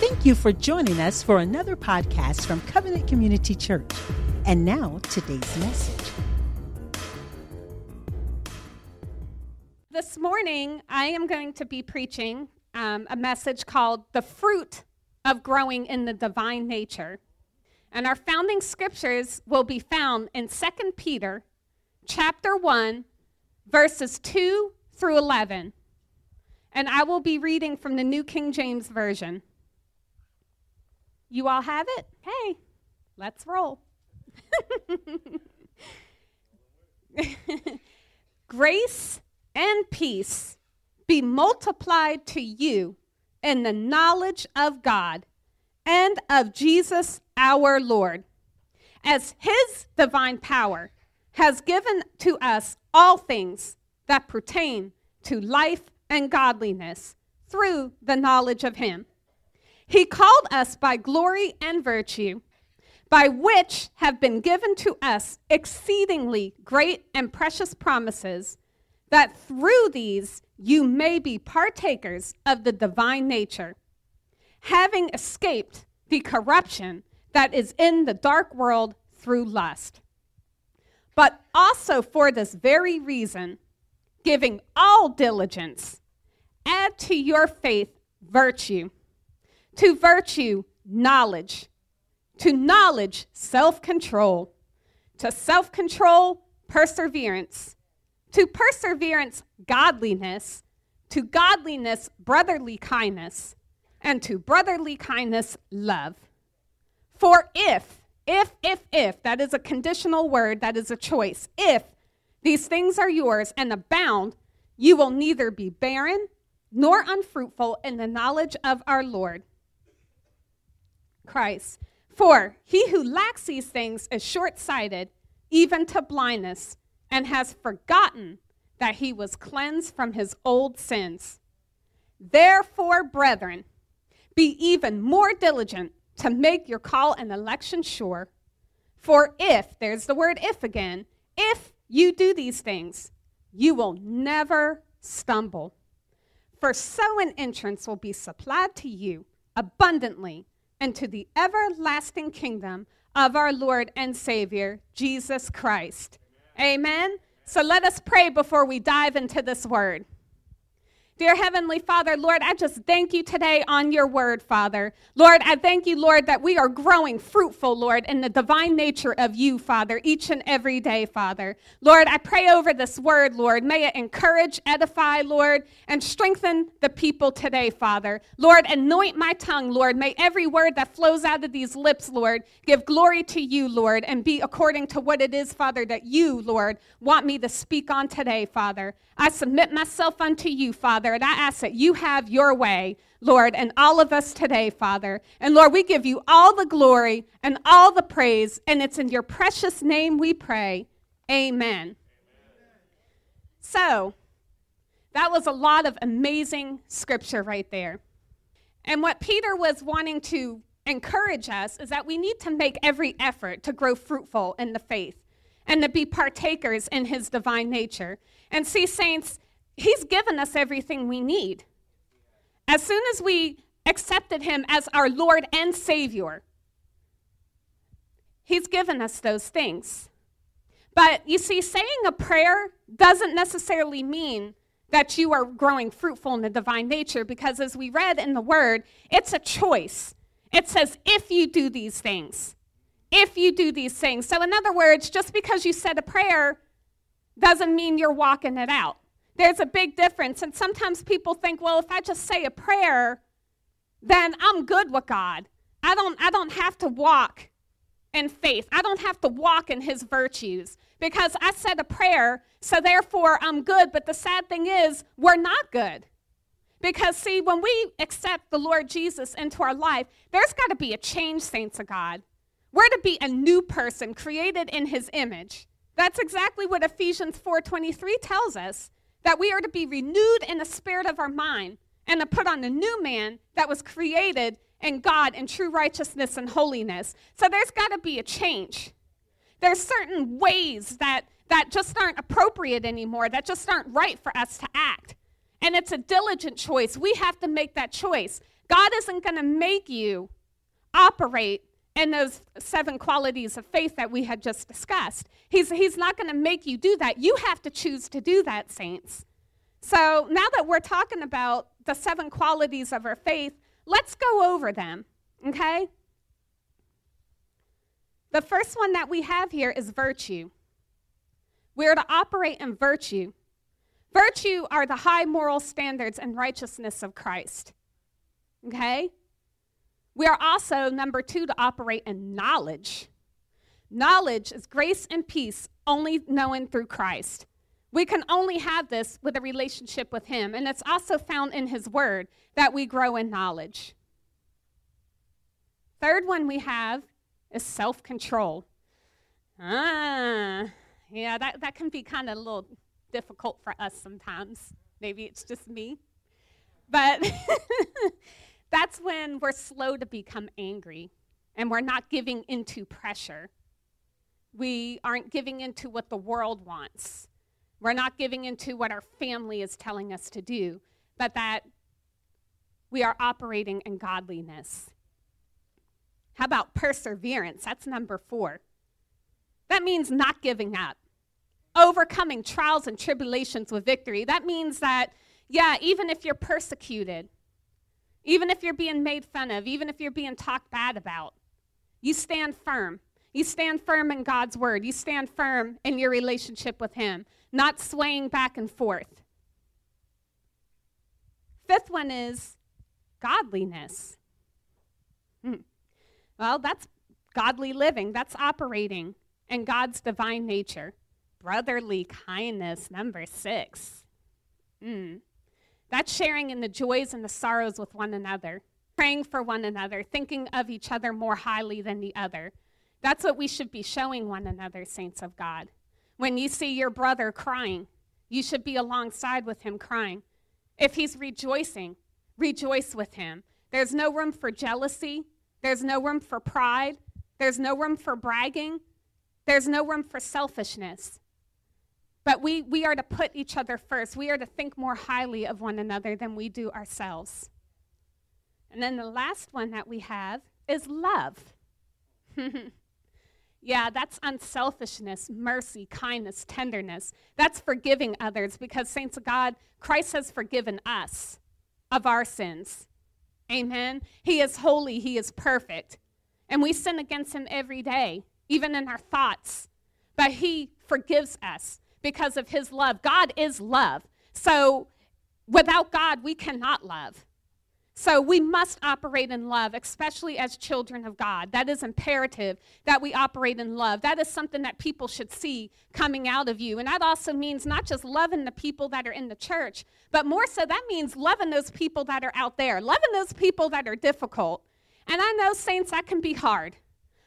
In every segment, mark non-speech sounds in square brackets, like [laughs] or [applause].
Thank you for joining us for another podcast from Covenant Community Church. And now, today's message. This morning, I am going to be preaching um, a message called The Fruit of Growing in the Divine Nature. And our founding scriptures will be found in 2 Peter chapter 1, verses 2 through 11. And I will be reading from the New King James Version. You all have it? Hey, let's roll. [laughs] Grace and peace be multiplied to you in the knowledge of God and of Jesus our Lord, as his divine power has given to us all things that pertain to life and godliness through the knowledge of him he called us by glory and virtue, by which have been given to us exceedingly great and precious promises, that through these you may be partakers of the divine nature, having escaped the corruption that is in the dark world through lust. But also for this very reason, giving all diligence, add to your faith virtue to virtue, knowledge. To knowledge, self control. To self control, perseverance. To perseverance, godliness. To godliness, brotherly kindness. And to brotherly kindness, love. For if, if, if, if, that is a conditional word, that is a choice. If these things are yours and abound, you will neither be barren nor unfruitful in the knowledge of our Lord Christ. For he who lacks these things is short sighted, even to blindness, and has forgotten that he was cleansed from his old sins. Therefore, brethren, be even more diligent to make your call and election sure. For if, there's the word if again, if you do these things, you will never stumble. For so an entrance will be supplied to you abundantly into the everlasting kingdom of our Lord and Savior, Jesus Christ. Amen. Amen. So let us pray before we dive into this word. Dear Heavenly Father, Lord, I just thank you today on your word, Father. Lord, I thank you, Lord, that we are growing fruitful, Lord, in the divine nature of you, Father, each and every day, Father. Lord, I pray over this word, Lord. May it encourage, edify, Lord, and strengthen the people today, Father. Lord, anoint my tongue, Lord. May every word that flows out of these lips, Lord, give glory to you, Lord, and be according to what it is, Father, that you, Lord, want me to speak on today, Father. I submit myself unto you, Father, and I ask that you have your way, Lord, and all of us today, Father. And Lord, we give you all the glory and all the praise, and it's in your precious name we pray. Amen. Amen. So, that was a lot of amazing scripture right there. And what Peter was wanting to encourage us is that we need to make every effort to grow fruitful in the faith and to be partakers in his divine nature. And see, saints, He's given us everything we need. As soon as we accepted Him as our Lord and Savior, He's given us those things. But you see, saying a prayer doesn't necessarily mean that you are growing fruitful in the divine nature because, as we read in the Word, it's a choice. It says, if you do these things, if you do these things. So, in other words, just because you said a prayer doesn't mean you're walking it out. There's a big difference. And sometimes people think, well, if I just say a prayer, then I'm good with God. I don't, I don't have to walk in faith. I don't have to walk in his virtues because I said a prayer, so therefore I'm good. But the sad thing is, we're not good. Because, see, when we accept the Lord Jesus into our life, there's got to be a change, saints of God. We're to be a new person created in his image. That's exactly what Ephesians 4:23 tells us, that we are to be renewed in the spirit of our mind and to put on the new man that was created in God in true righteousness and holiness. So there's got to be a change. There's certain ways that that just aren't appropriate anymore, that just aren't right for us to act. And it's a diligent choice. We have to make that choice. God isn't going to make you operate in those seven qualities of faith that we had just discussed. He's, he's not going to make you do that. You have to choose to do that, saints. So now that we're talking about the seven qualities of our faith, let's go over them, okay? The first one that we have here is virtue. We're to operate in virtue. Virtue are the high moral standards and righteousness of Christ. Okay? We are also, number two, to operate in knowledge. Knowledge is grace and peace only known through Christ. We can only have this with a relationship with Him, and it's also found in His Word that we grow in knowledge. Third one we have is self control. Ah, yeah, that, that can be kind of a little difficult for us sometimes. Maybe it's just me. But [laughs] that's when we're slow to become angry and we're not giving into pressure. We aren't giving into what the world wants. We're not giving into what our family is telling us to do, but that we are operating in godliness. How about perseverance? That's number four. That means not giving up, overcoming trials and tribulations with victory. That means that, yeah, even if you're persecuted, even if you're being made fun of, even if you're being talked bad about, you stand firm. You stand firm in God's word. You stand firm in your relationship with Him, not swaying back and forth. Fifth one is godliness. Hmm. Well, that's godly living, that's operating in God's divine nature. Brotherly kindness, number six. Mm. That's sharing in the joys and the sorrows with one another, praying for one another, thinking of each other more highly than the other. That's what we should be showing one another, saints of God. When you see your brother crying, you should be alongside with him crying. If he's rejoicing, rejoice with him. There's no room for jealousy, there's no room for pride, there's no room for bragging, there's no room for selfishness. But we, we are to put each other first. We are to think more highly of one another than we do ourselves. And then the last one that we have is love. [laughs] yeah, that's unselfishness, mercy, kindness, tenderness. That's forgiving others because, saints of God, Christ has forgiven us of our sins. Amen. He is holy, He is perfect. And we sin against Him every day, even in our thoughts. But He forgives us because of his love. God is love. So without God, we cannot love. So we must operate in love, especially as children of God. That is imperative that we operate in love. That is something that people should see coming out of you. And that also means not just loving the people that are in the church, but more so that means loving those people that are out there, loving those people that are difficult. And I know, saints, that can be hard.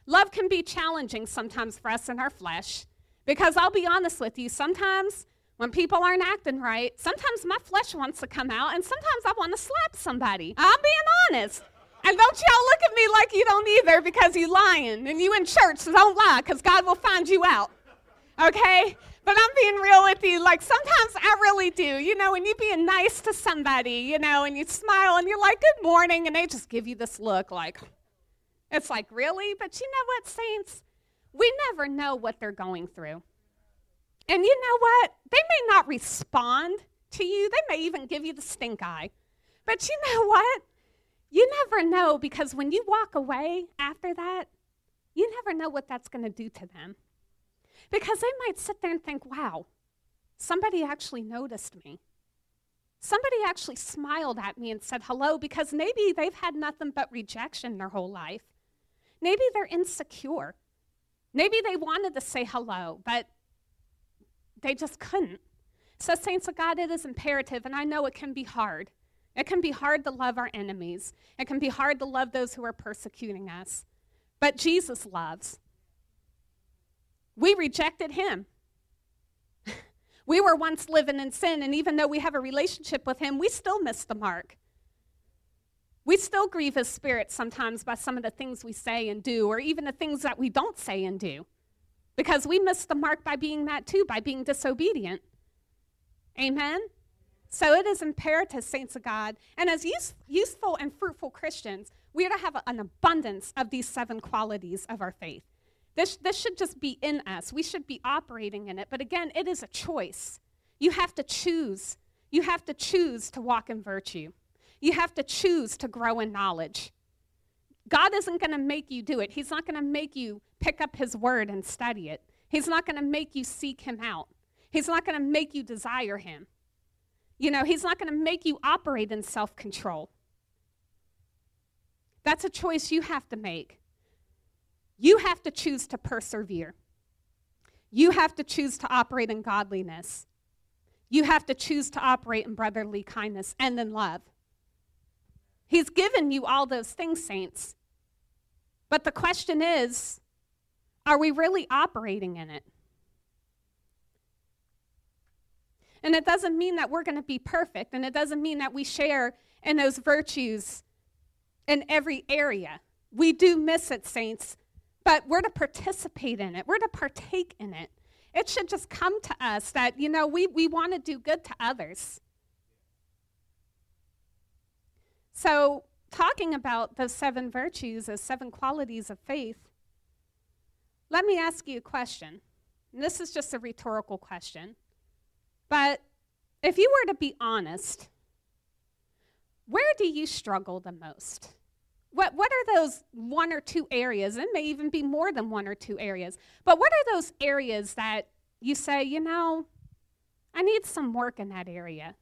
Love can be challenging sometimes for us in our flesh. Because I'll be honest with you, sometimes when people aren't acting right, sometimes my flesh wants to come out, and sometimes I want to slap somebody. I'm being honest. And don't y'all look at me like you don't either because you're lying. And you in church, so don't lie because God will find you out. Okay? But I'm being real with you. Like sometimes I really do. You know, when you're being nice to somebody, you know, and you smile and you're like, good morning, and they just give you this look like, it's like, really? But you know what, saints? We never know what they're going through. And you know what? They may not respond to you, they may even give you the stink eye. But you know what? You never know because when you walk away after that, you never know what that's going to do to them. Because they might sit there and think, wow, somebody actually noticed me. Somebody actually smiled at me and said hello because maybe they've had nothing but rejection their whole life. Maybe they're insecure. Maybe they wanted to say hello, but they just couldn't. So, saints of God, it is imperative, and I know it can be hard. It can be hard to love our enemies, it can be hard to love those who are persecuting us. But Jesus loves. We rejected him. [laughs] we were once living in sin, and even though we have a relationship with him, we still miss the mark. We still grieve his spirit sometimes by some of the things we say and do, or even the things that we don't say and do, because we miss the mark by being that too, by being disobedient. Amen? So it is imperative, saints of God, and as use, useful and fruitful Christians, we are to have an abundance of these seven qualities of our faith. This, this should just be in us. We should be operating in it. But again, it is a choice. You have to choose. You have to choose to walk in virtue. You have to choose to grow in knowledge. God isn't going to make you do it. He's not going to make you pick up His word and study it. He's not going to make you seek Him out. He's not going to make you desire Him. You know, He's not going to make you operate in self control. That's a choice you have to make. You have to choose to persevere. You have to choose to operate in godliness. You have to choose to operate in brotherly kindness and in love. He's given you all those things, saints. But the question is are we really operating in it? And it doesn't mean that we're going to be perfect, and it doesn't mean that we share in those virtues in every area. We do miss it, saints, but we're to participate in it, we're to partake in it. It should just come to us that, you know, we, we want to do good to others. So, talking about those seven virtues, those seven qualities of faith, let me ask you a question. And this is just a rhetorical question. But if you were to be honest, where do you struggle the most? What, what are those one or two areas? It may even be more than one or two areas. But what are those areas that you say, you know, I need some work in that area?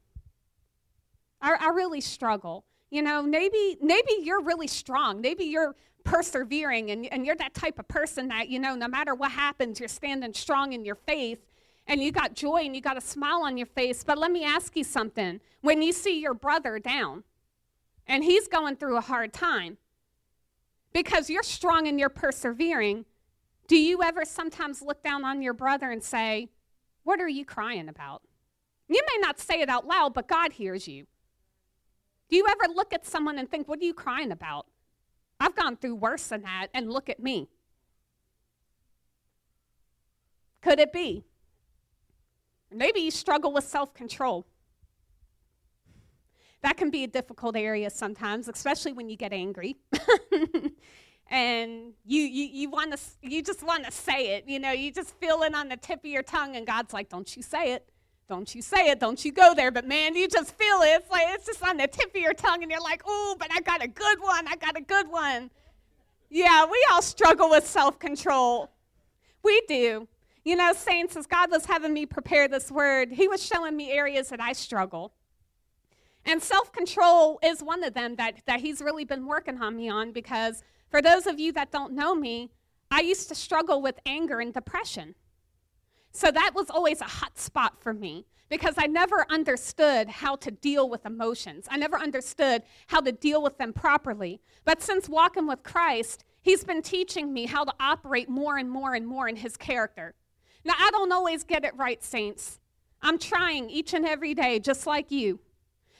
I, I really struggle. You know, maybe, maybe you're really strong. Maybe you're persevering and, and you're that type of person that, you know, no matter what happens, you're standing strong in your faith and you got joy and you got a smile on your face. But let me ask you something. When you see your brother down and he's going through a hard time, because you're strong and you're persevering, do you ever sometimes look down on your brother and say, What are you crying about? You may not say it out loud, but God hears you. Do you ever look at someone and think, What are you crying about? I've gone through worse than that, and look at me. Could it be? Maybe you struggle with self control. That can be a difficult area sometimes, especially when you get angry. [laughs] and you you, you want to you just want to say it you know you just feel it on the tip of your tongue and god's like don't you say it don't you say it don't you go there but man you just feel it. It's like it's just on the tip of your tongue and you're like oh but i got a good one i got a good one. Yeah we all struggle with self-control. We do. You know saints as god was having me prepare this word he was showing me areas that i struggle. And self-control is one of them that, that he's really been working on me on because for those of you that don't know me, I used to struggle with anger and depression. So that was always a hot spot for me because I never understood how to deal with emotions. I never understood how to deal with them properly. But since walking with Christ, He's been teaching me how to operate more and more and more in His character. Now, I don't always get it right, saints. I'm trying each and every day, just like you.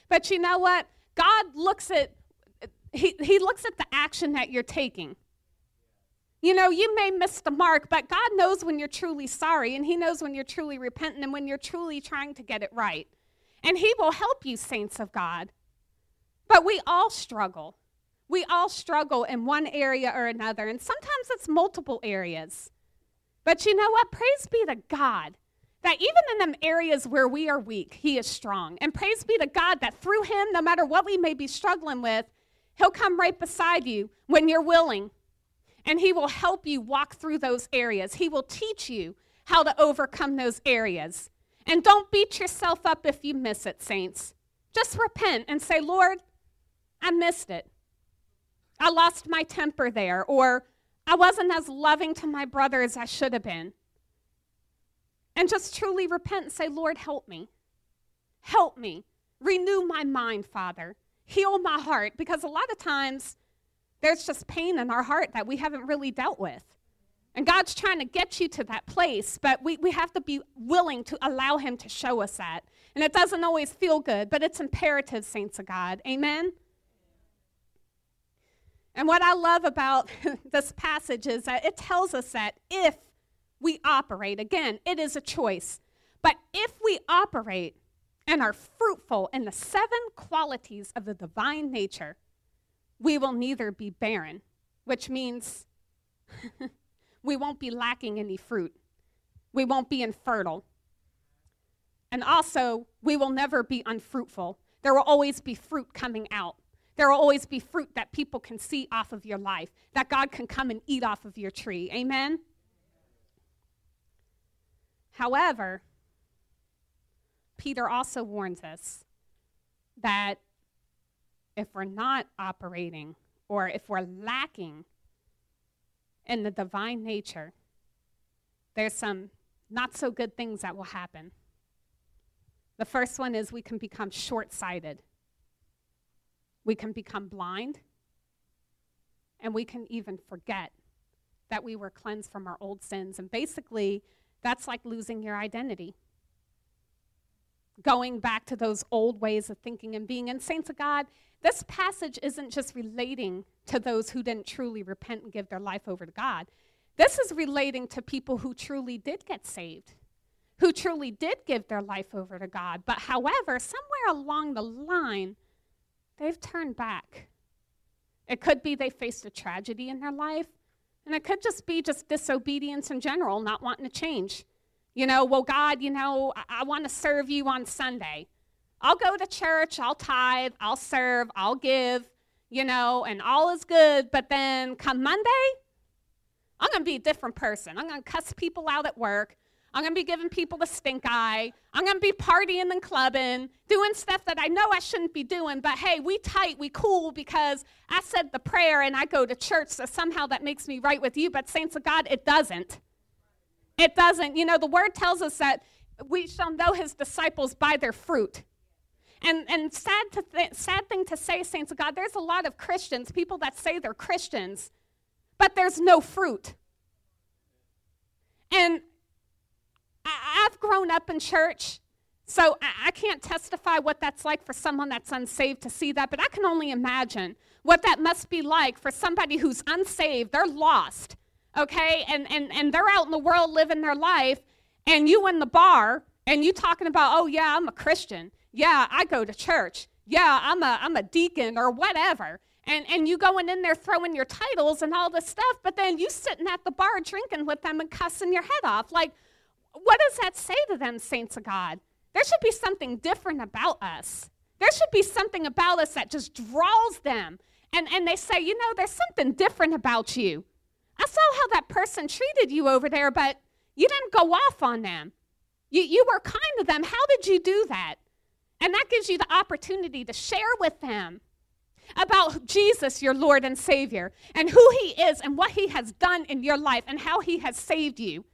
But you know what? God looks at he, he looks at the action that you're taking. You know, you may miss the mark, but God knows when you're truly sorry, and He knows when you're truly repentant and when you're truly trying to get it right. And He will help you, saints of God. But we all struggle. We all struggle in one area or another, and sometimes it's multiple areas. But you know what? Praise be to God that even in them areas where we are weak, He is strong. And praise be to God that through Him, no matter what we may be struggling with, He'll come right beside you when you're willing, and He will help you walk through those areas. He will teach you how to overcome those areas. And don't beat yourself up if you miss it, saints. Just repent and say, Lord, I missed it. I lost my temper there, or I wasn't as loving to my brother as I should have been. And just truly repent and say, Lord, help me. Help me. Renew my mind, Father heal my heart because a lot of times there's just pain in our heart that we haven't really dealt with. And God's trying to get you to that place, but we, we have to be willing to allow Him to show us that. And it doesn't always feel good, but it's imperative, saints of God. Amen? And what I love about [laughs] this passage is that it tells us that if we operate, again, it is a choice, but if we operate and are fruitful in the seven qualities of the divine nature, we will neither be barren, which means [laughs] we won't be lacking any fruit. We won't be infertile. And also, we will never be unfruitful. There will always be fruit coming out. There will always be fruit that people can see off of your life, that God can come and eat off of your tree. Amen? However, Peter also warns us that if we're not operating or if we're lacking in the divine nature, there's some not so good things that will happen. The first one is we can become short sighted, we can become blind, and we can even forget that we were cleansed from our old sins. And basically, that's like losing your identity. Going back to those old ways of thinking and being. And, saints of God, this passage isn't just relating to those who didn't truly repent and give their life over to God. This is relating to people who truly did get saved, who truly did give their life over to God. But however, somewhere along the line, they've turned back. It could be they faced a tragedy in their life, and it could just be just disobedience in general, not wanting to change. You know, well, God, you know, I, I want to serve you on Sunday. I'll go to church, I'll tithe, I'll serve, I'll give, you know, and all is good. But then come Monday, I'm going to be a different person. I'm going to cuss people out at work. I'm going to be giving people the stink eye. I'm going to be partying and clubbing, doing stuff that I know I shouldn't be doing. But hey, we tight, we cool because I said the prayer and I go to church. So somehow that makes me right with you. But, saints of God, it doesn't. It doesn't. You know, the word tells us that we shall know his disciples by their fruit. And, and sad, to th- sad thing to say, saints of God, there's a lot of Christians, people that say they're Christians, but there's no fruit. And I, have grown up in church, so I, I can't testify what that's like for someone that's unsaved to see that, but I can only imagine what that must be like for somebody who's unsaved. They're lost, okay? And, and, and they're out in the world living their life, and you in the bar, and you talking about, oh, yeah, I'm a Christian. Yeah, I go to church. Yeah, I'm a, I'm a deacon or whatever. And, and you going in there throwing your titles and all this stuff, but then you sitting at the bar drinking with them and cussing your head off. Like, what does that say to them, saints of God? There should be something different about us. There should be something about us that just draws them. And, and they say, you know, there's something different about you. I saw how that person treated you over there, but you didn't go off on them. You, you were kind to them. How did you do that? And that gives you the opportunity to share with them about Jesus, your Lord and Savior, and who He is and what He has done in your life and how He has saved you.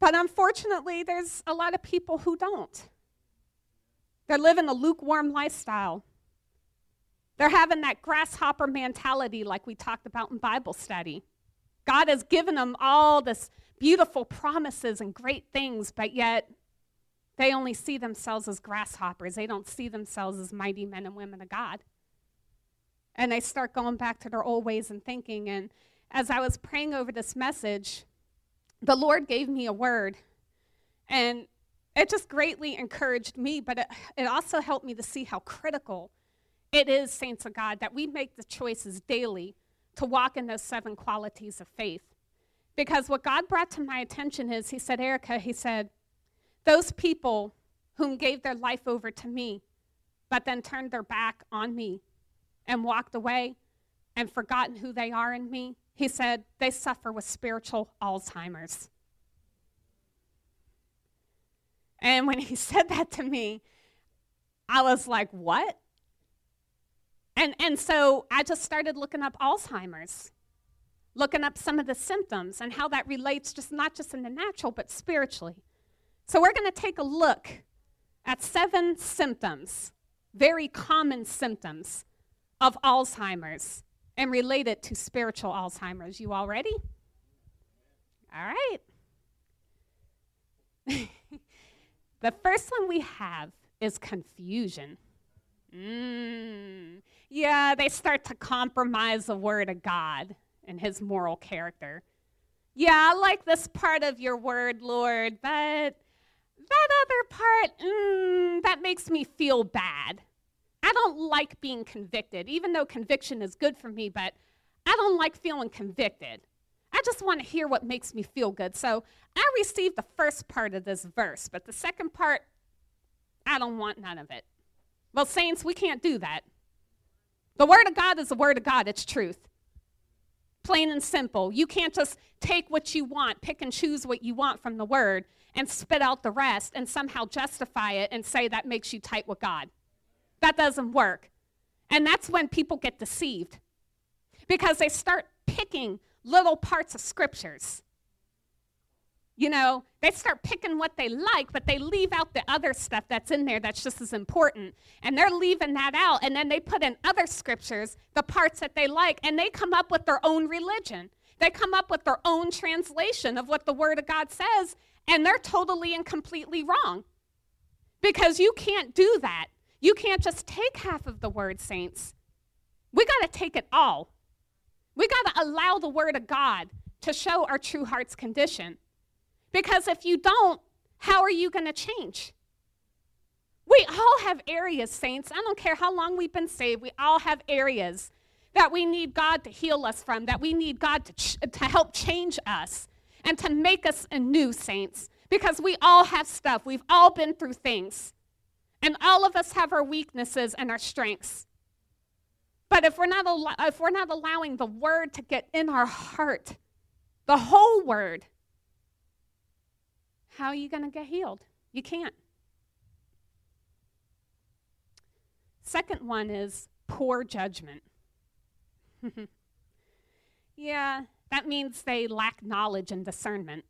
But unfortunately, there's a lot of people who don't. They're living a lukewarm lifestyle. They're having that grasshopper mentality, like we talked about in Bible study. God has given them all this beautiful promises and great things, but yet they only see themselves as grasshoppers. They don't see themselves as mighty men and women of God. And they start going back to their old ways and thinking. And as I was praying over this message, the Lord gave me a word, and it just greatly encouraged me, but it, it also helped me to see how critical it is, saints of God, that we make the choices daily to walk in those seven qualities of faith. Because what God brought to my attention is, He said, Erica, He said, those people whom gave their life over to me, but then turned their back on me and walked away and forgotten who they are in me, he said, they suffer with spiritual Alzheimer's. And when he [laughs] said that to me, I was like, what? And, and so I just started looking up Alzheimer's, looking up some of the symptoms and how that relates just not just in the natural, but spiritually. So we're going to take a look at seven symptoms, very common symptoms of Alzheimer's and relate it to spiritual Alzheimer's. You all ready? All right. [laughs] the first one we have is confusion. Mm. Yeah, they start to compromise the word of God and his moral character. Yeah, I like this part of your word, Lord, but that other part, mm, that makes me feel bad. I don't like being convicted, even though conviction is good for me, but I don't like feeling convicted. I just want to hear what makes me feel good. So I received the first part of this verse, but the second part, I don't want none of it. Well, saints, we can't do that. The Word of God is the Word of God, it's truth. Plain and simple. You can't just take what you want, pick and choose what you want from the Word, and spit out the rest and somehow justify it and say that makes you tight with God. That doesn't work. And that's when people get deceived because they start picking little parts of scriptures. You know, they start picking what they like, but they leave out the other stuff that's in there that's just as important. And they're leaving that out. And then they put in other scriptures the parts that they like, and they come up with their own religion. They come up with their own translation of what the Word of God says, and they're totally and completely wrong. Because you can't do that. You can't just take half of the Word, saints. We got to take it all. We got to allow the Word of God to show our true heart's condition. Because if you don't, how are you going to change? We all have areas, saints. I don't care how long we've been saved, we all have areas that we need God to heal us from, that we need God to, ch- to help change us and to make us anew, saints. Because we all have stuff, we've all been through things. And all of us have our weaknesses and our strengths. But if we're not, al- if we're not allowing the word to get in our heart, the whole word, how are you going to get healed? You can't. Second one is poor judgment. [laughs] yeah, that means they lack knowledge and discernment.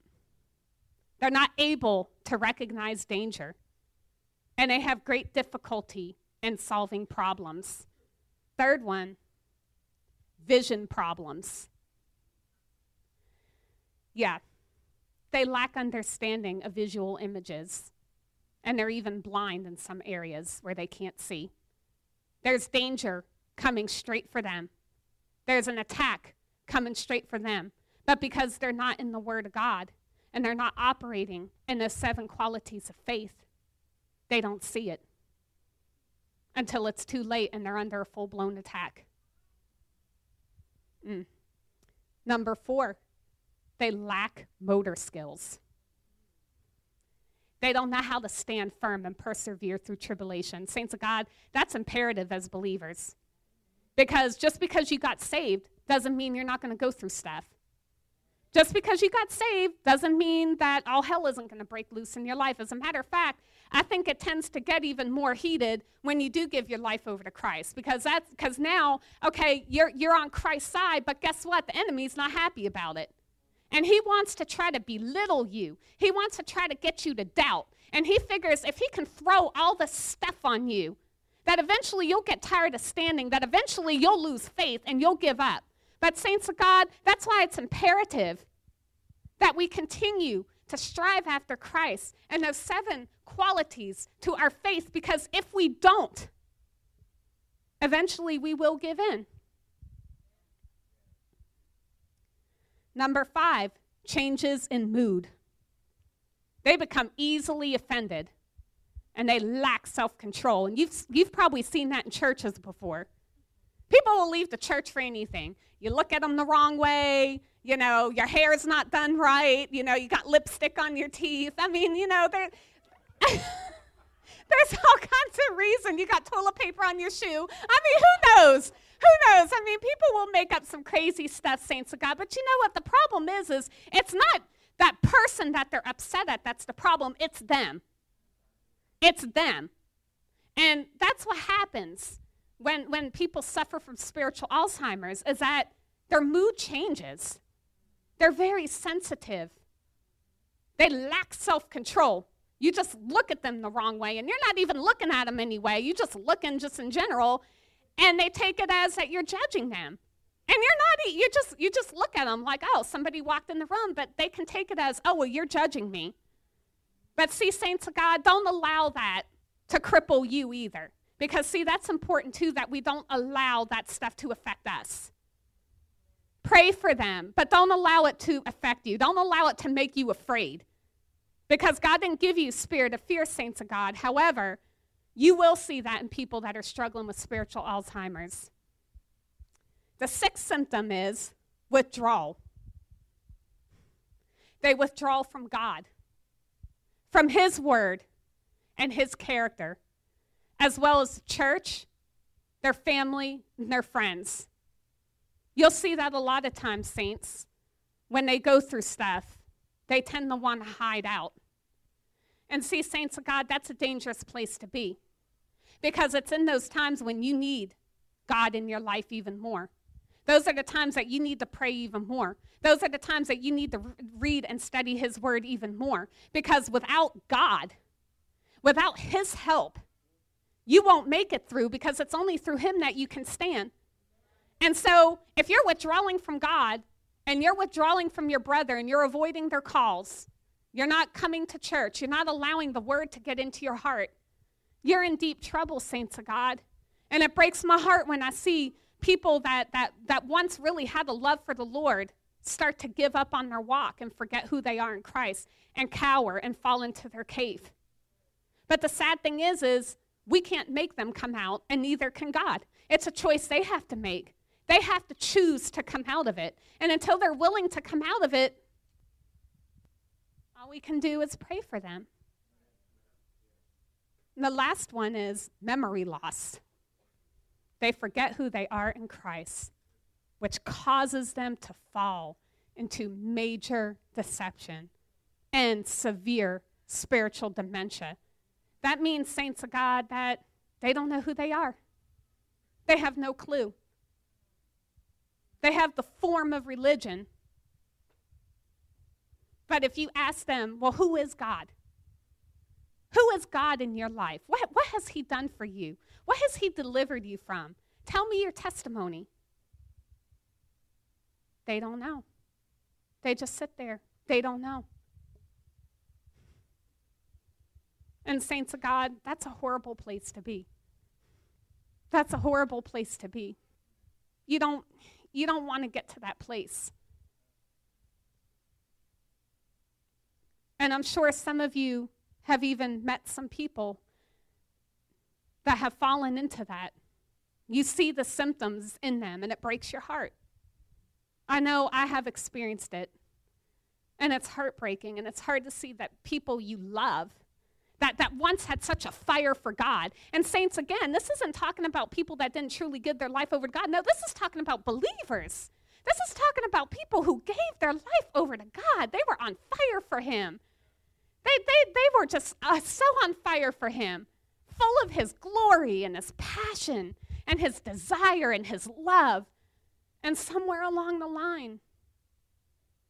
They're not able to recognize danger, and they have great difficulty in solving problems. Third one, vision problems. Yeah, they lack understanding of visual images, and they're even blind in some areas where they can't see. There's danger coming straight for them, there's an attack coming straight for them. But because they're not in the Word of God and they're not operating in the seven qualities of faith, they don't see it until it's too late and they're under a full blown attack. Mm. Number four, they lack motor skills. They don't know how to stand firm and persevere through tribulation. Saints of God, that's imperative as believers. Because just because you got saved doesn't mean you're not going to go through stuff. Just because you got saved doesn't mean that all hell isn't going to break loose in your life. As a matter of fact, I think it tends to get even more heated when you do give your life over to Christ because that's because now, okay, you're you're on Christ's side, but guess what? The enemy's not happy about it. And he wants to try to belittle you. He wants to try to get you to doubt. And he figures if he can throw all this stuff on you, that eventually you'll get tired of standing, that eventually you'll lose faith and you'll give up. But, saints of God, that's why it's imperative that we continue to strive after Christ and those seven qualities to our faith because if we don't, eventually we will give in. Number five, changes in mood. They become easily offended and they lack self control. And you've, you've probably seen that in churches before. People will leave the church for anything. You look at them the wrong way, you know, your hair's not done right, you know, you got lipstick on your teeth. I mean, you know, there, [laughs] there's all kinds of reason. You got toilet paper on your shoe. I mean, who knows? Who knows? I mean, people will make up some crazy stuff, saints of God. But you know what? The problem is, is it's not that person that they're upset at that's the problem. It's them. It's them. And that's what happens when, when people suffer from spiritual Alzheimer's is that their mood changes. They're very sensitive. They lack self control. You just look at them the wrong way, and you're not even looking at them anyway. You just looking just in general, and they take it as that you're judging them. And you're not. You just you just look at them like, oh, somebody walked in the room, but they can take it as, oh, well, you're judging me. But see, saints of God, don't allow that to cripple you either. Because, see, that's important too that we don't allow that stuff to affect us. Pray for them, but don't allow it to affect you. Don't allow it to make you afraid. Because God didn't give you spirit of fear, saints of God. However, you will see that in people that are struggling with spiritual Alzheimer's. The sixth symptom is withdrawal. They withdraw from God, from His word and His character, as well as the church, their family, and their friends. You'll see that a lot of times, saints, when they go through stuff, they tend to want to hide out. And see, saints of God, that's a dangerous place to be because it's in those times when you need God in your life even more. Those are the times that you need to pray even more. Those are the times that you need to read and study His Word even more. Because without God, without His help, you won't make it through because it's only through Him that you can stand. And so, if you're withdrawing from God and you're withdrawing from your brother and you're avoiding their calls, you're not coming to church, you're not allowing the Word to get into your heart, you're in deep trouble, saints of God. And it breaks my heart when I see people that, that, that once really had a love for the Lord start to give up on their walk and forget who they are in Christ and cower and fall into their cave. But the sad thing is, is we can't make them come out, and neither can God. It's a choice they have to make. They have to choose to come out of it. And until they're willing to come out of it, we can do is pray for them. And the last one is memory loss. They forget who they are in Christ, which causes them to fall into major deception and severe spiritual dementia. That means, saints of God, that they don't know who they are. They have no clue. They have the form of religion. But if you ask them, well, who is God? Who is God in your life? What, what has He done for you? What has He delivered you from? Tell me your testimony. They don't know. They just sit there. They don't know. And, saints of God, that's a horrible place to be. That's a horrible place to be. You don't, you don't want to get to that place. And I'm sure some of you have even met some people that have fallen into that. You see the symptoms in them, and it breaks your heart. I know I have experienced it, and it's heartbreaking, and it's hard to see that people you love that, that once had such a fire for God. And, saints, again, this isn't talking about people that didn't truly give their life over to God. No, this is talking about believers. This is talking about people who gave their life over to God. They were on fire for Him. They, they, they were just uh, so on fire for him, full of his glory and his passion and his desire and his love. And somewhere along the line,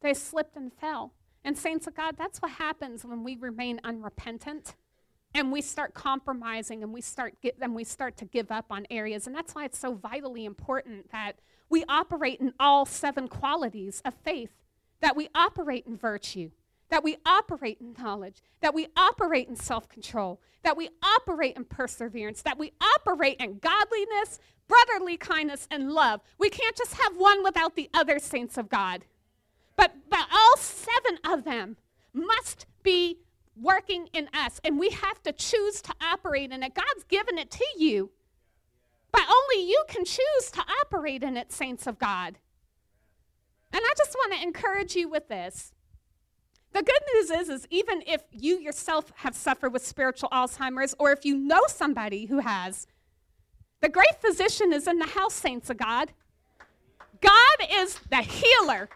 they slipped and fell. And, saints of God, that's what happens when we remain unrepentant and we start compromising and we start, get, and we start to give up on areas. And that's why it's so vitally important that we operate in all seven qualities of faith, that we operate in virtue, that we operate in knowledge, that we operate in self control, that we operate in perseverance, that we operate in godliness, brotherly kindness, and love. We can't just have one without the other saints of God. But, but all seven of them must be working in us, and we have to choose to operate in it. God's given it to you, but only you can choose to operate in it, saints of God. And I just want to encourage you with this. The good news is, is even if you yourself have suffered with spiritual Alzheimer's, or if you know somebody who has, the great physician is in the house, saints of God. God is the healer.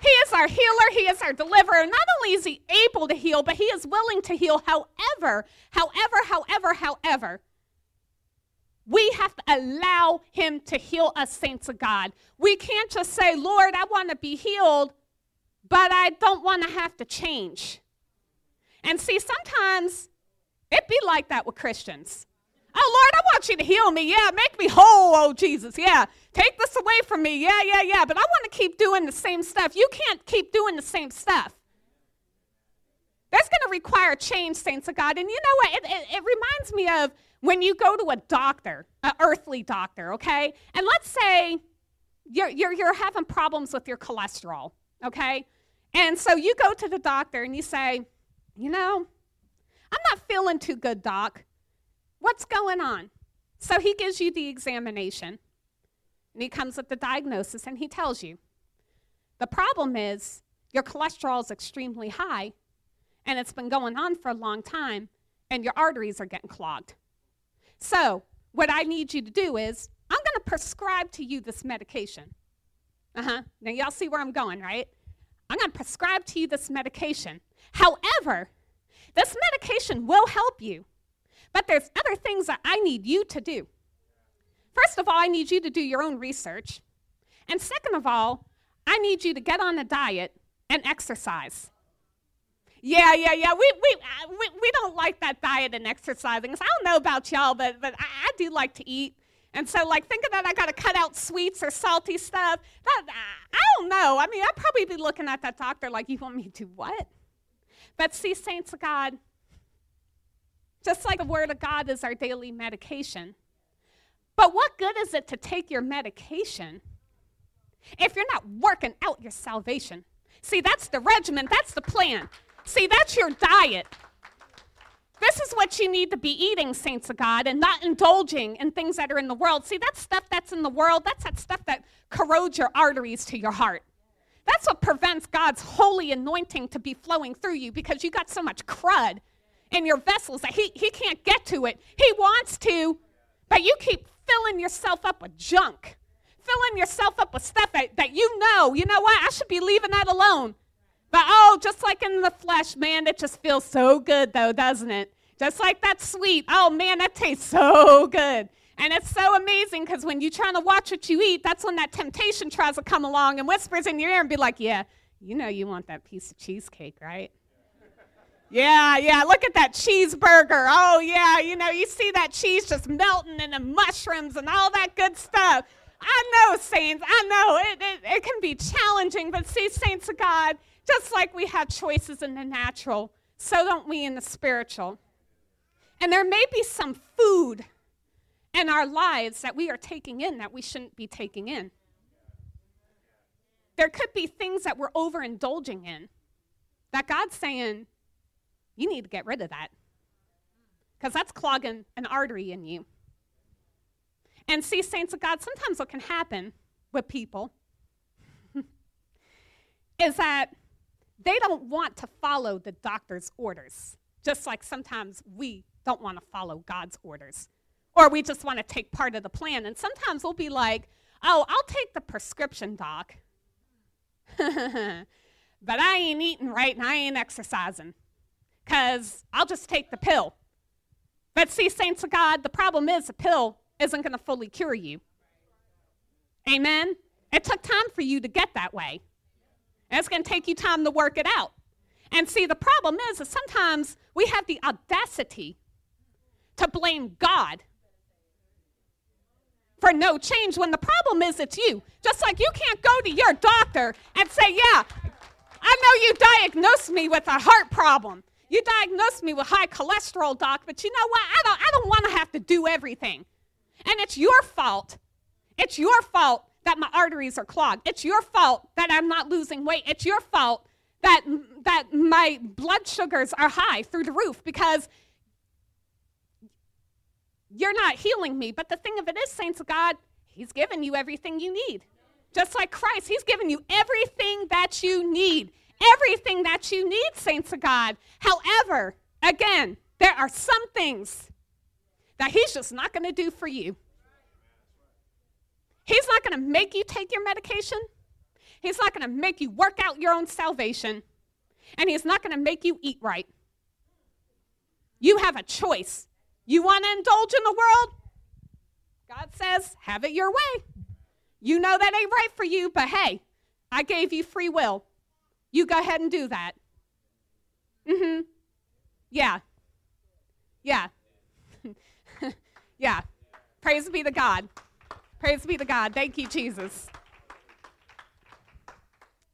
He is our healer. He is our deliverer. Not only is he able to heal, but he is willing to heal however, however, however, however. We have to allow him to heal us, saints of God. We can't just say, Lord, I want to be healed but I don't want to have to change. And see, sometimes it be like that with Christians. Oh, Lord, I want you to heal me. Yeah, make me whole, oh Jesus. Yeah, take this away from me. Yeah, yeah, yeah. But I want to keep doing the same stuff. You can't keep doing the same stuff. That's going to require change, saints of God. And you know what? It, it, it reminds me of when you go to a doctor, an earthly doctor, okay? And let's say you're, you're, you're having problems with your cholesterol, okay? And so you go to the doctor and you say, You know, I'm not feeling too good, doc. What's going on? So he gives you the examination and he comes with the diagnosis and he tells you the problem is your cholesterol is extremely high and it's been going on for a long time and your arteries are getting clogged. So, what I need you to do is I'm going to prescribe to you this medication. Uh huh. Now, y'all see where I'm going, right? I'm going to prescribe to you this medication. However, this medication will help you, but there's other things that I need you to do. First of all, I need you to do your own research. And second of all, I need you to get on a diet and exercise. Yeah, yeah, yeah. We, we, uh, we, we don't like that diet and exercising. I don't know about y'all, but, but I, I do like to eat. And so, like, think of that. I got to cut out sweets or salty stuff. That, I don't know. I mean, I'd probably be looking at that doctor like, you want me to what? But see, saints of God, just like the Word of God is our daily medication. But what good is it to take your medication if you're not working out your salvation? See, that's the regimen, that's the plan. See, that's your diet. This is what you need to be eating, saints of God, and not indulging in things that are in the world. See, that stuff that's in the world, that's that stuff that corrodes your arteries to your heart. That's what prevents God's holy anointing to be flowing through you because you got so much crud in your vessels that he, he can't get to it. He wants to, but you keep filling yourself up with junk, filling yourself up with stuff that, that you know, you know what, I should be leaving that alone. But oh, just like in the flesh, man, it just feels so good though, doesn't it? Just like that sweet. Oh man, that tastes so good. And it's so amazing because when you're trying to watch what you eat, that's when that temptation tries to come along and whispers in your ear and be like, yeah, you know you want that piece of cheesecake, right? Yeah, yeah, look at that cheeseburger. Oh, yeah, you know, you see that cheese just melting and the mushrooms and all that good stuff. I know, saints, I know it, it, it can be challenging, but see, saints of God, just like we have choices in the natural, so don't we in the spiritual. And there may be some food in our lives that we are taking in that we shouldn't be taking in. There could be things that we're overindulging in that God's saying, you need to get rid of that because that's clogging an artery in you. And see, saints of God, sometimes what can happen with people [laughs] is that they don't want to follow the doctor's orders, just like sometimes we don't want to follow God's orders. Or we just want to take part of the plan. And sometimes we'll be like, oh, I'll take the prescription, doc. [laughs] but I ain't eating right and I ain't exercising because I'll just take the pill. But see, saints of God, the problem is the pill isn't going to fully cure you. Amen? It took time for you to get that way. It's going to take you time to work it out. And see, the problem is that sometimes we have the audacity to blame God for no change when the problem is it's you. Just like you can't go to your doctor and say, Yeah, I know you diagnosed me with a heart problem. You diagnosed me with high cholesterol, doc, but you know what? I don't, I don't want to have to do everything. And it's your fault. It's your fault that my arteries are clogged. It's your fault that I'm not losing weight. It's your fault that, that my blood sugars are high through the roof because you're not healing me. But the thing of it is, saints of God, He's given you everything you need. Just like Christ, He's given you everything that you need. Everything that you need, saints of God. However, again, there are some things that He's just not going to do for you. He's not going to make you take your medication. He's not going to make you work out your own salvation. And He's not going to make you eat right. You have a choice. You want to indulge in the world? God says, have it your way. You know that ain't right for you, but hey, I gave you free will. You go ahead and do that. Mm hmm. Yeah. Yeah. Yeah. Praise be to God. Praise be to God. Thank you, Jesus.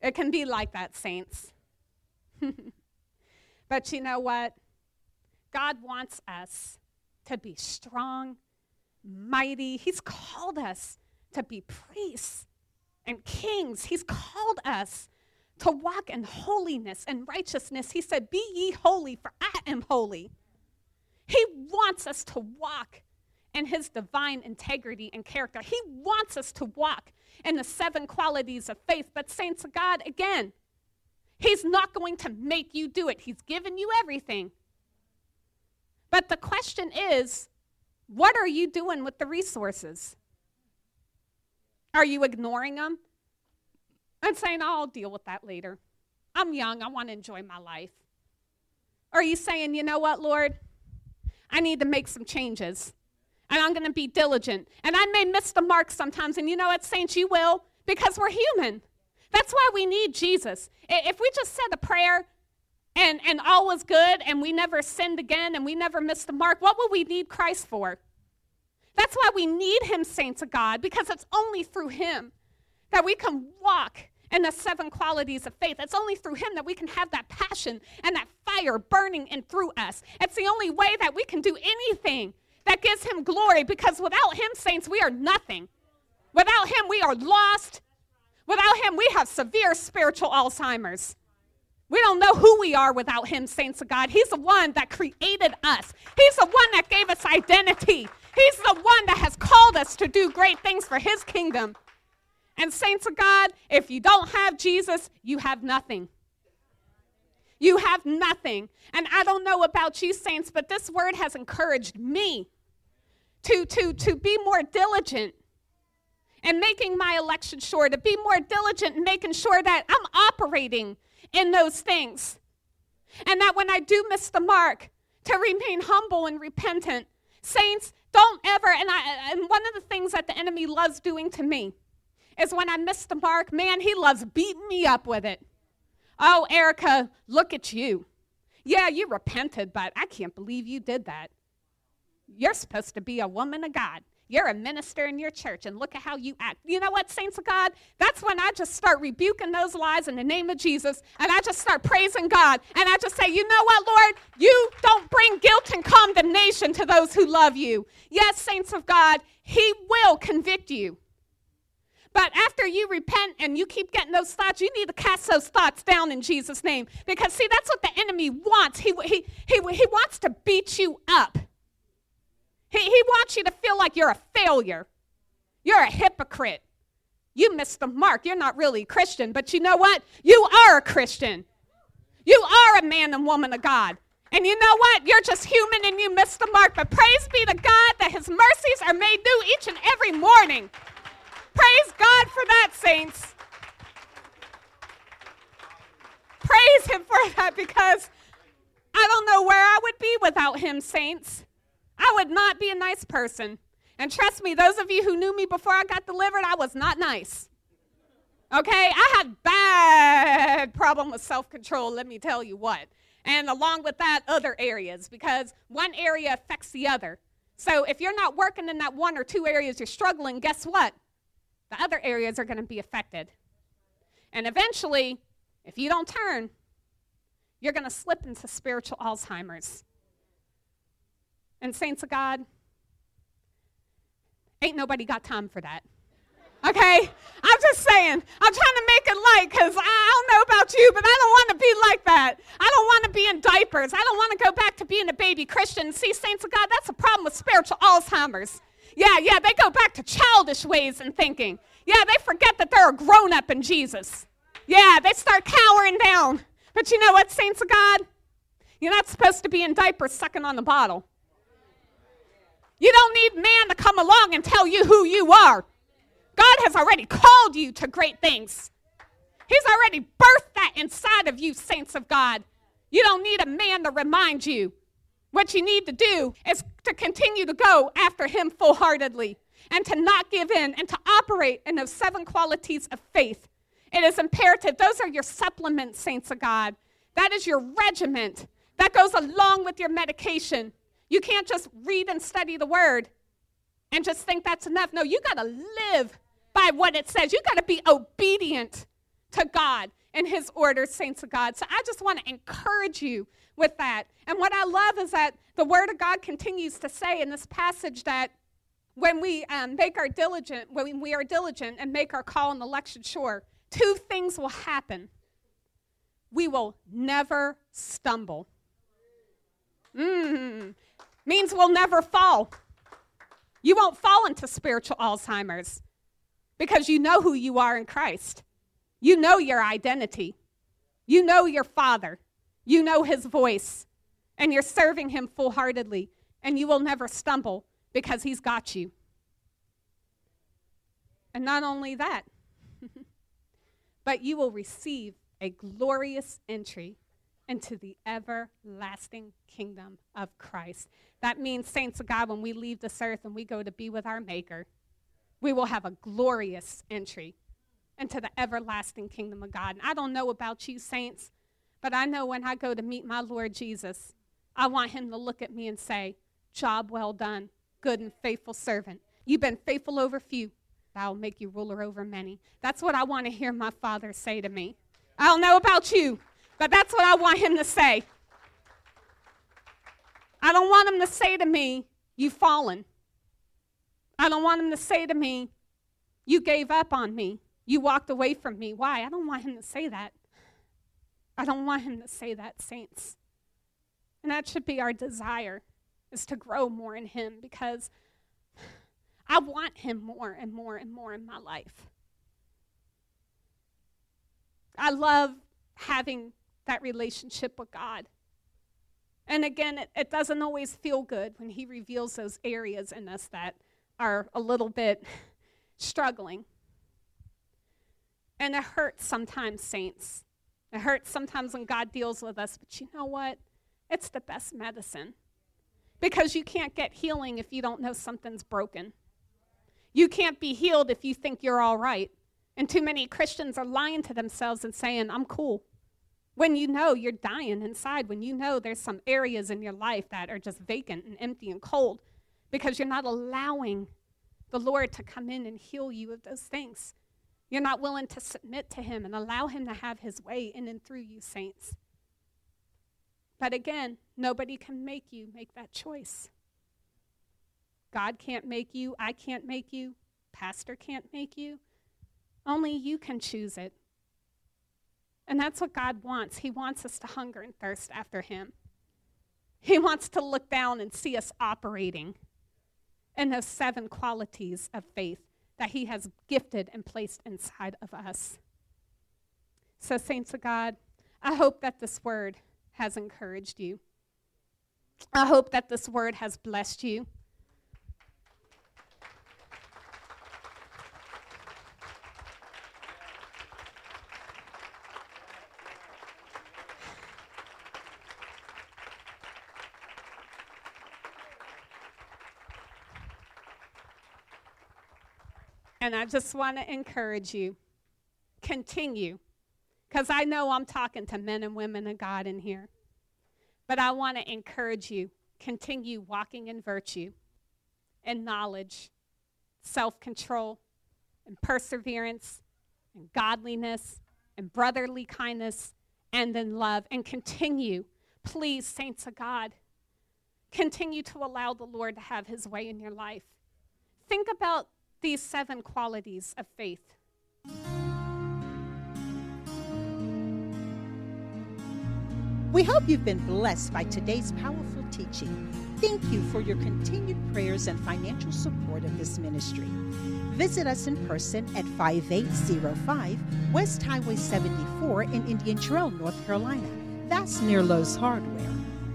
It can be like that, saints. [laughs] but you know what? God wants us to be strong, mighty. He's called us to be priests and kings. He's called us to walk in holiness and righteousness. He said, Be ye holy, for I am holy. He wants us to walk in his divine integrity and character. He wants us to walk in the seven qualities of faith. But, saints of God, again, he's not going to make you do it, he's given you everything. But the question is, what are you doing with the resources? Are you ignoring them and saying, I'll deal with that later? I'm young, I want to enjoy my life. Or are you saying, you know what, Lord? I need to make some changes and I'm going to be diligent. And I may miss the mark sometimes, and you know what, saints, you will because we're human. That's why we need Jesus. If we just said a prayer and, and all was good and we never sinned again and we never missed the mark, what would we need Christ for? That's why we need Him, saints of God, because it's only through Him that we can walk in the seven qualities of faith. It's only through Him that we can have that passion and that fire burning in through us. It's the only way that we can do anything that gives Him glory because without Him, saints, we are nothing. Without Him, we are lost. Without Him, we have severe spiritual Alzheimer's. We don't know who we are without Him, saints of God. He's the one that created us, He's the one that gave us identity. He's the one that has called us to do great things for His kingdom. And, saints of God, if you don't have Jesus, you have nothing. You have nothing. And I don't know about you, saints, but this word has encouraged me to, to, to be more diligent and making my election sure, to be more diligent in making sure that I'm operating in those things. And that when I do miss the mark, to remain humble and repentant. Saints, don't ever, and, I, and one of the things that the enemy loves doing to me is when I miss the mark, man, he loves beating me up with it. Oh, Erica, look at you. Yeah, you repented, but I can't believe you did that. You're supposed to be a woman of God. You're a minister in your church, and look at how you act. You know what, saints of God? That's when I just start rebuking those lies in the name of Jesus, and I just start praising God, and I just say, You know what, Lord? You don't bring guilt and condemnation to those who love you. Yes, saints of God, He will convict you. But after you repent and you keep getting those thoughts, you need to cast those thoughts down in Jesus' name. Because, see, that's what the enemy wants. He, he, he, he wants to beat you up. He, he wants you to feel like you're a failure. You're a hypocrite. You missed the mark. You're not really Christian, but you know what? You are a Christian. You are a man and woman of God. And you know what? You're just human and you missed the mark. But praise be to God that his mercies are made new each and every morning. Praise God for that, saints. Praise him for that because I don't know where I would be without him, saints. I would not be a nice person. And trust me, those of you who knew me before I got delivered, I was not nice. Okay? I had bad problem with self-control, let me tell you what. And along with that, other areas, because one area affects the other. So if you're not working in that one or two areas you're struggling, guess what? The other areas are going to be affected. And eventually, if you don't turn, you're going to slip into spiritual Alzheimer's. And, saints of God, ain't nobody got time for that. Okay? I'm just saying, I'm trying to make it light because I don't know about you, but I don't want to be like that. I don't want to be in diapers. I don't want to go back to being a baby Christian. See, saints of God, that's a problem with spiritual Alzheimer's. Yeah, yeah, they go back to childish ways and thinking. Yeah, they forget that they're a grown up in Jesus. Yeah, they start cowering down. But you know what, saints of God? You're not supposed to be in diapers sucking on the bottle. You don't need man to come along and tell you who you are. God has already called you to great things. He's already birthed that inside of you, saints of God. You don't need a man to remind you. What you need to do is to continue to go after him full heartedly and to not give in and to operate in those seven qualities of faith. It is imperative. Those are your supplements, saints of God. That is your regiment that goes along with your medication. You can't just read and study the word and just think that's enough. No, you got to live by what it says. You got to be obedient to God and his orders, saints of God. So I just want to encourage you with that. And what I love is that the word of God continues to say in this passage that when we um, make our diligent, when we are diligent and make our call and election sure, two things will happen. we will never stumble. Mm, means we'll never fall. You won't fall into spiritual Alzheimer's because you know who you are in Christ. You know your identity. You know your Father. You know His voice. And you're serving Him full heartedly. And you will never stumble because He's got you. And not only that, [laughs] but you will receive a glorious entry into the everlasting kingdom of Christ. That means, saints of God, when we leave this earth and we go to be with our Maker, we will have a glorious entry into the everlasting kingdom of God. And I don't know about you, saints, but I know when I go to meet my Lord Jesus, I want him to look at me and say, Job well done, good and faithful servant. You've been faithful over few, I'll make you ruler over many. That's what I want to hear my Father say to me. I don't know about you, but that's what I want him to say. I don't want him to say to me, You've fallen. I don't want him to say to me, You gave up on me. You walked away from me. Why? I don't want him to say that. I don't want him to say that, saints. And that should be our desire, is to grow more in him because [sighs] I want him more and more and more in my life. I love having that relationship with God. And again, it, it, doesn't always feel good when He reveals those areas in us that are a little bit struggling. And it hurts sometimes, saints. It hurts sometimes when God deals with us, but you know what? It's the best medicine. Because you can't get healing if you don't know something's broken. You can't be healed if you think you're all right. And too many Christians are lying to themselves and saying, I'm cool. When you know you're dying inside, when you know there's some areas in your life that are just vacant and empty and cold because you're not allowing the Lord to come in and heal you of those things. You're not willing to submit to Him and allow Him to have His way in and through you, saints. But again, nobody can make you make that choice. God can't make you, I can't make you, Pastor can't make you. Only you can choose it. And that's what God wants. He wants us to hunger and thirst after Him. He wants to look down and see us operating in those seven qualities of faith that He has gifted and placed inside of us. So, saints of God, I hope that this word has encouraged you. I hope that this word has blessed you. And I just want to encourage you continue, because I know I'm talking to men and women of God in here. But I want to encourage you continue walking in virtue and knowledge, self control, and perseverance, and godliness, and brotherly kindness, and in love. And continue, please, saints of God, continue to allow the Lord to have his way in your life. Think about these seven qualities of faith. We hope you've been blessed by today's powerful teaching. Thank you for your continued prayers and financial support of this ministry. Visit us in person at 5805 West Highway 74 in Indian Trail, North Carolina. That's near Lowe's Hardware.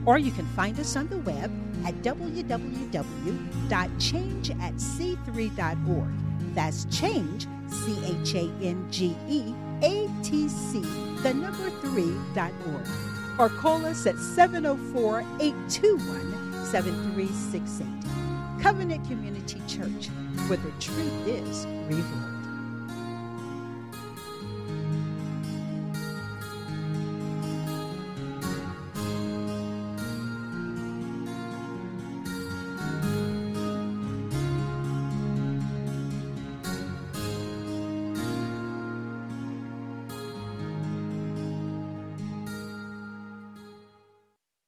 Or you can find us on the web at www.changeatc3.org. That's change, C H A N G E A T C, the number 3.org. Or call us at 704 821 7368. Covenant Community Church, where the truth is revealed.